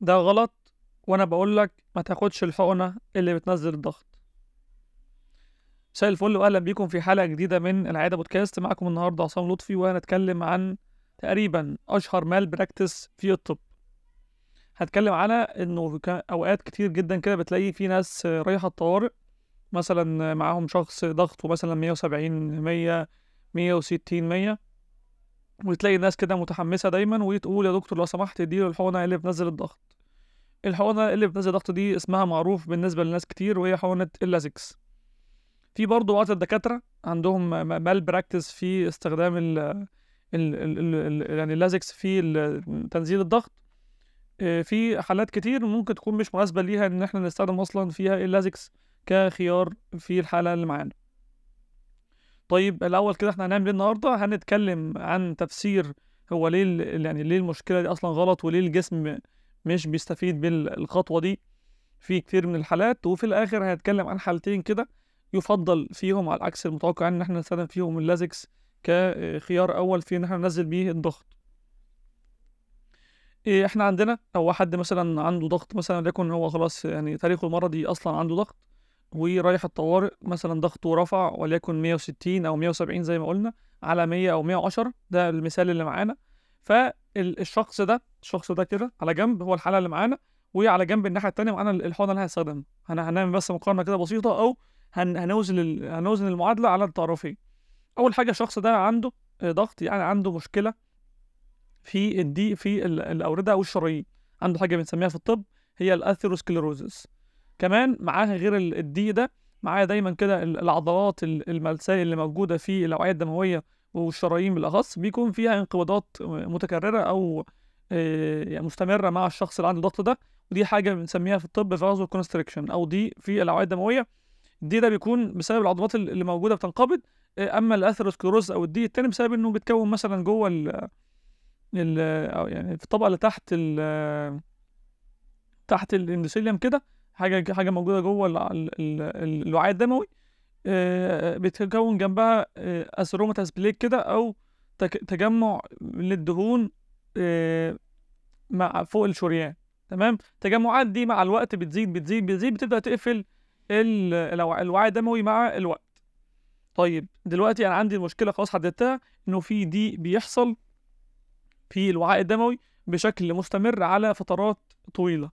ده غلط وأنا بقول لك ما تاخدش الحقنة اللي بتنزل الضغط. مساء الفل واهلا بيكم في حلقة جديدة من العادة بودكاست. معكم النهارده عصام لطفي وهنتكلم عن تقريبا أشهر مال براكتس في الطب. هتكلم على إنه أوقات كتير جدا كده بتلاقي في ناس رايحة الطوارئ. مثلا معاهم شخص ضغطه مثلا 170 100 160 100 وتلاقي الناس كده متحمسة دايما وتقول يا دكتور لو سمحت اديله الحقنة اللي بتنزل الضغط. الحقنة اللي بتنزل الضغط دي اسمها معروف بالنسبة لناس كتير وهي حقنة ال Lasix في برضه بعض الدكاترة عندهم malpractice في استخدام ال ال يعني ال Lasix في تنزيل الضغط. في حالات كتير ممكن تكون مش مناسبة ليها إن إحنا نستخدم أصلا فيها ال Lasix كخيار في الحالة اللي معانا. طيب الأول كده إحنا هنعمل إيه النهارده؟ هنتكلم عن تفسير هو ليه يعني ليه المشكلة دي أصلا غلط وليه الجسم مش بيستفيد بالخطوة دي في كتير من الحالات. وفي الآخر هنتكلم عن حالتين كده يفضل فيهم على العكس المتوقع إن إحنا نستخدم فيهم اللازكس كخيار أول في إن إحنا ننزل بيه الضغط. إيه إحنا عندنا أو حد مثلا عنده ضغط مثلا ليكن هو خلاص يعني تاريخه المرضي أصلا عنده ضغط. ورايح الطوارئ مثلا ضغطه رفع وليكن 160 أو 170 زي ما قلنا على 100 أو 110 ده المثال اللي معانا. فالشخص ده الشخص ده كده على جنب هو الحالة اللي معانا وعلى جنب الناحية الثانية معانا الحقنه اللي هنستخدمها هنعمل بس مقارنة كده بسيطة أو هن هنوزن هنوزن المعادلة على الطرفين أول حاجة الشخص ده عنده ضغط يعني عنده مشكلة في الدي في الأوردة أو الشرايين. عنده حاجة بنسميها في الطب هي ال atherosclerosis كمان معاها غير الضيق ده معاه دايما كده العضلات الملساء اللي موجودة في الأوعية الدموية والشرايين بالأخص بيكون فيها انقباضات متكررة أو يعني مستمرة مع الشخص اللي عنده الضغط ده ودي حاجة بنسميها في الطب vasoconstriction أو ضيق في الأوعية الدموية. ضيق ده بيكون بسبب العضلات اللي موجودة بتنقبض أما ال atherosclerosis أو الضيق التاني بسبب إنه بيتكون مثلا جوه ال ال أو يعني في الطبقة اللي تحت ال تحت الاندوثيليوم كده. حاجة حاجة موجودة جوه الوعاء الدموي بتكون جنبها اثروماتاس بليك كده أو تجمع للدهون مع فوق الشريان. تمام؟ التجمعات دي مع الوقت بتزيد بتزيد بتزيد بتبدأ تقفل الوعاء الدموي مع الوقت. طيب دلوقتي أنا عندي مشكلة خلاص حددتها إنه في دي بيحصل في الوعاء الدموي بشكل مستمر على فترات طويلة.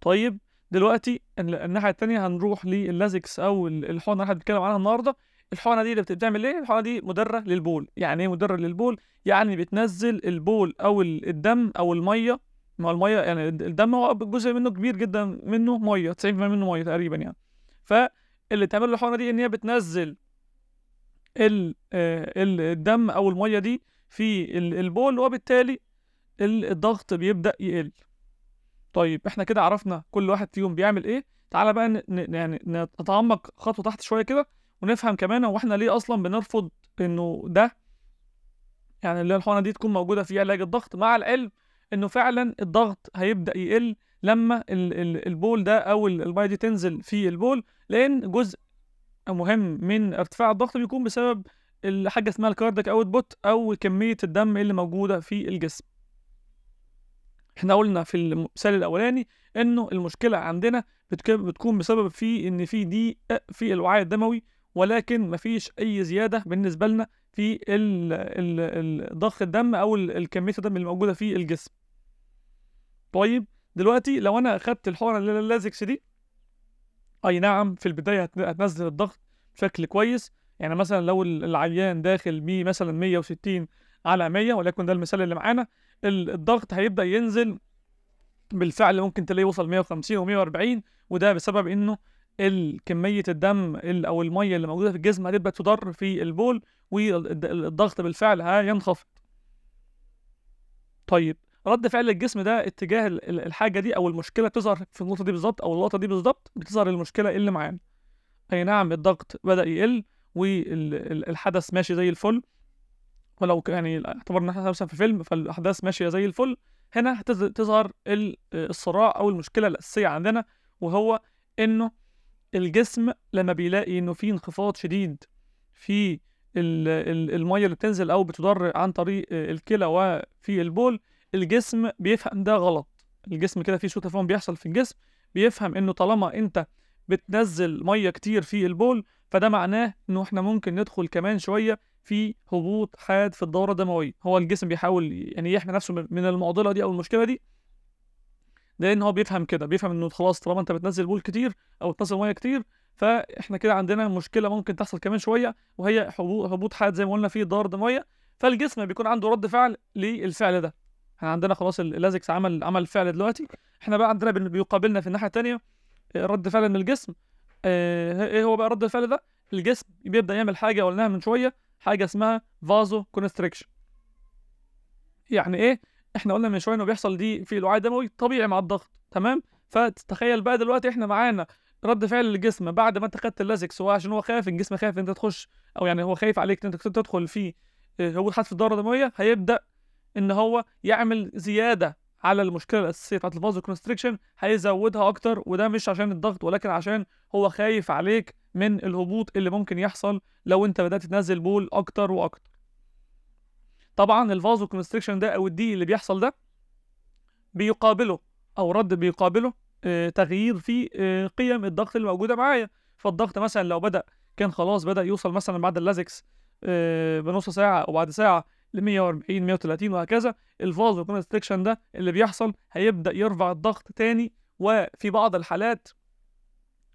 طيب دلوقتي الناحية الثانية هنروح لللازكس أو الحقنة اللي إحنا بنتكلم عنها النهارده. الحقنة دي اللي بتعمل إيه؟ الحقنة دي مدرة للبول. يعني إيه مدرة للبول؟ يعني بتنزل البول أو الدم أو المية. ما المية يعني الدم هو جزء منه كبير جدا منه مية 90% منه مية تقريبا يعني. فاللي تعمل الحقنة دي إن هي بتنزل الدم أو المية دي في البول وبالتالي الضغط بيبدأ يقل. طيب إحنا كده عرفنا كل واحد فيهم بيعمل إيه. تعالى بقى ن... يعني نتعمق خطوة تحت شوية كده ونفهم كمان هو إحنا ليه أصلا بنرفض إنه ده. يعني اللي الحقنة دي تكون موجودة في علاج الضغط مع العلم إنه فعلا الضغط هيبدأ يقل لما ال... ال... البول ده أو المية دي تنزل في البول لأن جزء مهم من ارتفاع الضغط بيكون بسبب الحاجة اسمها ال cardiac output أو كمية الدم اللي موجودة في الجسم. إحنا قلنا في المثال الأولاني إنه المشكلة عندنا بتكون بسبب في إن في ضيق في الوعاء الدموي ولكن مفيش أي زيادة بالنسبة لنا في ضخ الدم أو الكمية الدم اللي موجودة في الجسم. طيب دلوقتي لو أنا أخدت الحقنة ال Lasix دي أي نعم في البداية هتنزل الضغط بشكل كويس. يعني مثلا لو العيان داخل بيه مثلا 160 على 100 ولكن ده المثال اللي معانا الضغط هيبدأ ينزل بالفعل ممكن تلاقيه وصل 150 و140 وده بسبب إنه كميه الدم أو المية اللي موجودة في الجسم هتبدا تضر في البول والضغط بالفعل هينخفض طيب رد فعل الجسم ده اتجاه الحاجة دي أو المشكلة بتظهر في النقطة دي بالظبط أو اللقطة دي بالظبط بتظهر المشكلة اللي معانا. أي نعم الضغط بدأ يقل والحدث ماشي زي الفل. ولو يعني اعتبرنا إحنا مثلا في فيلم فالأحداث ماشية زي الفل هنا هتظهر الصراع أو المشكلة الأساسية عندنا وهو إنه الجسم لما بيلاقي إنه في انخفاض شديد في المية اللي بتنزل أو بتضر عن طريق الكلى وفي البول الجسم بيفهم ده غلط. الجسم كده في سوء تفاهم بيحصل في الجسم بيفهم إنه طالما أنت بتنزل مية كتير في البول فده معناه إنه إحنا ممكن ندخل كمان شوية في هبوط حاد في الدورة الدموية. هو الجسم بيحاول يعني يحمي نفسه من المعضلة دي أو المشكلة دي لأن هو بيفهم كده بيفهم إنه خلاص طالما أنت بتنزل بول كتير أو بتنزل مية كتير فإحنا كده عندنا مشكلة ممكن تحصل كمان شوية وهي هبوط حاد زي ما قلنا في الدورة الدموية. فالجسم بيكون عنده رد فعل للفعل ده. إحنا عندنا خلاص ال Lasix عمل عمل فعل دلوقتي. إحنا بقى عندنا بيقابلنا في الناحية الثانية رد فعل من الجسم. آه، إيه هو بقى رد الفعل ده؟ الجسم بيبدأ يعمل حاجة قلناها من شوية حاجة اسمها vasoconstriction يعني إيه؟ إحنا قلنا من شوية إنه بيحصل ضيق في الوعاء الدموي طبيعي مع الضغط تمام؟ فتخيل بقى دلوقتي إحنا معانا رد فعل الجسم بعد ما أنت خدت ال Lasix هو عشان هو خايف الجسم خايف أنت تخش أو يعني هو خايف عليك إن أنت تدخل في آه، هبوط حاد في الدورة الدموية هيبدأ إن هو يعمل زيادة على المشكلة الأساسية بتاعت ال vasoconstriction هيزودها أكتر وده مش عشان الضغط ولكن عشان هو خايف عليك من الهبوط اللي ممكن يحصل لو انت بدأت تنزل بول أكتر وأكتر. طبعا ال vasoconstriction ده أو الضيق اللي بيحصل ده بيقابله أو رد بيقابله آه، تغيير في آه، قيم الضغط اللي موجودة معايا. فالضغط مثلا لو بدأ كان خلاص بدأ يوصل مثلا بعد اللازكس آه، بنص ساعة أو بعد ساعة ل 140 130 وهكذا ال vasoconstriction ده اللي بيحصل هيبدأ يرفع الضغط تاني. وفي بعض الحالات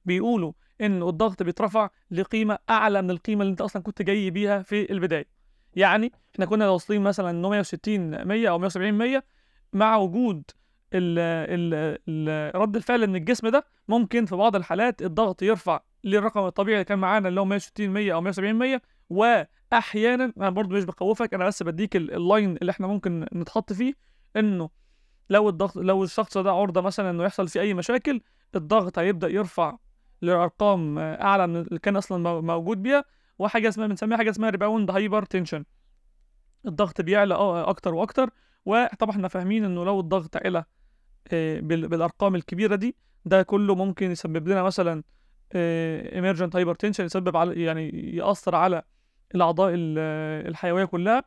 بيقولوا إن الضغط بيترفع لقيمة أعلى من القيمة اللي أنت أصلا كنت جاي بيها في البداية. يعني إحنا كنا واصلين مثلا إنه 160 100 أو 170 100 مع وجود ال ال ال رد الفعل من الجسم ده ممكن في بعض الحالات الضغط يرفع للرقم الطبيعي اللي كان معانا اللي هو 160 100 أو 170 100 واحيانا أنا برضو مش بخوفك أنا بس بديك ال- line اللي إحنا ممكن نتحط فيه إنه لو الضغط لو الشخص ده عرضة مثلا إنه يحصل فيه أي مشاكل الضغط هيبدأ يرفع لأرقام آه، أعلى من اللي كان أصلا مو- موجود بيها وحاجة اسمها بنسميها حاجة اسمها rebound hypertension الضغط بيعلى آه أكتر وأكتر وطبعا إحنا فاهمين إنه لو الضغط علا آه، بال- بالأرقام الكبيرة دي ده كله ممكن يسبب لنا مثلا emergent hypertension يسبب على يعني يأثر على الأعضاء ال- الحيوية كلها.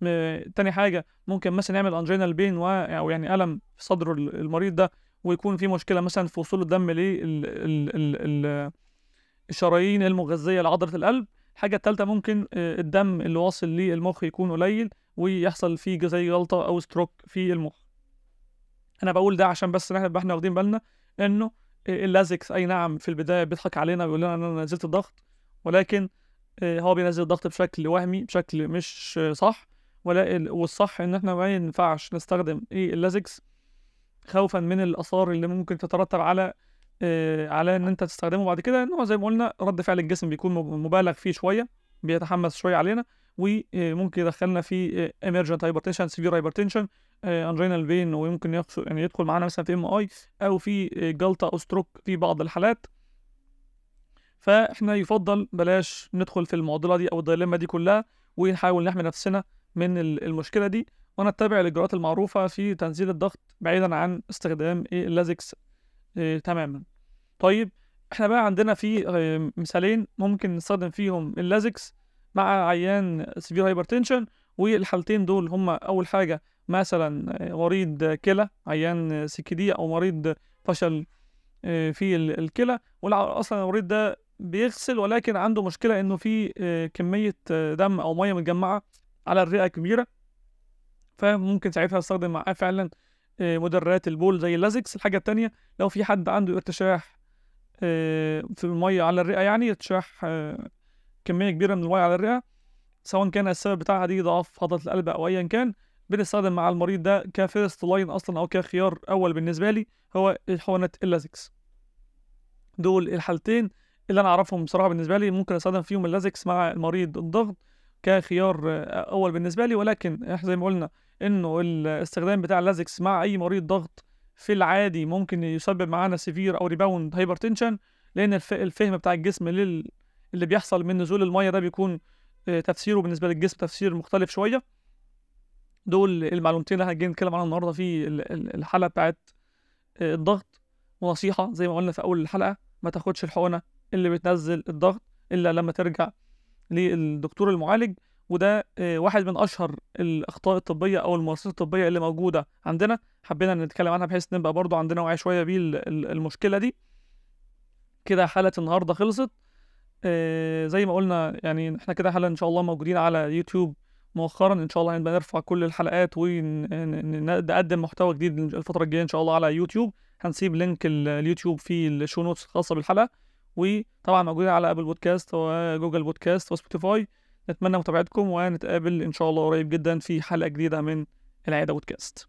م- تاني حاجة ممكن مثلا يعمل anginal pain و أو يعني ألم في صدر ال- المريض ده ويكون في مشكلة مثلا في وصول الدم لل الشرايين المغذية لعضلة القلب الحاجة الثالثه ممكن آه، الدم اللي واصل للمخ يكون قليل ويحصل فيه زي جلطه أو stroke في المخ. أنا بقول ده عشان بس نبقى إحنا واخدين بالنا إنه آه، اللازكس أي نعم في البداية بيضحك علينا بيقول لنا إن أنا نزلت الضغط ولكن آه، هو بينزل الضغط بشكل وهمي بشكل مش صح ولا ال- والصح إن إحنا ما ينفعش نستخدم إيه اللازكس خوفا من الآثار اللي ممكن تترتب على آه، على إن أنت تستخدمه. بعد كده إن هو زي ما قلنا رد فعل الجسم بيكون مب- مبالغ فيه شوية بيتحمس شوية علينا وممكن يدخلنا في emergent hypertension severe hypertension anginal pain ويمكن يعني يدخل معانا مثلا في MI أو في آه، جلطة أو stroke في بعض الحالات. فإحنا يفضل بلاش ندخل في المعضلة دي أو ال dilemma دي كلها ونحاول نحمي نفسنا من ال- المشكلة دي. ونتبع الاجراءات المعروفة في تنزيل الضغط بعيدا عن استخدام اللازكس إيه تماما. طيب إحنا بقى عندنا في آه، مثالين ممكن نستخدم فيهم اللازكس مع عيان severe hypertension والحالتين دول هما أول حاجة مثلا آه، مريض كلى عيان CKD أو مريض فشل آه، في ال- الكلى. أصلا المريض ده بيغسل ولكن عنده مشكلة إنه في آه، آه، دم أو مية متجمعة على الرئة كبيره فممكن ساعتها أستخدم معاه فعلا آه، مدرات البول زي اللازكس. الحاجة التانية لو في حد عنده ارتشاح آه، في المية على الرئة يعني ارتشاح آه، كمية كبيرة من المية على الرئة سواء كان السبب بتاعها دي ضعف عضله القلب أو ايا كان بنستخدم مع المريض ده ك first line أصلا أو كخيار أول بالنسبة لي هو حقنه اللازكس. دول الحالتين اللي أنا أعرفهم بصراحة بالنسبة لي. ممكن أستخدم فيهم اللازكس مع المريض الضغط كخيار آه، أول بالنسبة لي ولكن إحنا زي ما قلنا إنه الاستخدام بتاع اللازكس مع أي مريض ضغط في العادي ممكن يسبب معانا severe أو rebound hypertension لأن الف- الفهم بتاع الجسم لل اللي بيحصل من نزول المية ده بيكون آه، تفسيره بالنسبة للجسم تفسير مختلف شوية. دول المعلومتين اللي إحنا جايين نتكلم عنهم النهارده في ال- ال- الحلقة بتاعت آه، الضغط. ونصيحه زي ما قلنا في أول الحلقة ما تاخدش الحقنة اللي بتنزل الضغط إلا لما ترجع للدكتور المعالج وده آه، واحد من أشهر الأخطاء الطبية أو الممارسات الطبية اللي موجودة عندنا. حبينا نتكلم عنها بحيث نبقى برضو عندنا وعي شوية بيه ال- ال- المشكلة دي. كده حلقة النهارده خلصت. آه، زي ما قلنا يعني إحنا كده حلقة إن شاء الله موجودين على يوتيوب مؤخرا. إن شاء الله هنبقى نرفع كل الحلقات ونقدم محتوى جديد الفترة الجاية إن شاء الله على يوتيوب. هنسيب link ال- اليوتيوب في ال show notes الخاصة بالحلقة. وطبعا موجودين على Apple Podcast و Google Podcast و Spotify نتمنى متابعتكم ونتقابل إن شاء الله قريب جدا في حلقة جديدة من العيادة بودكاست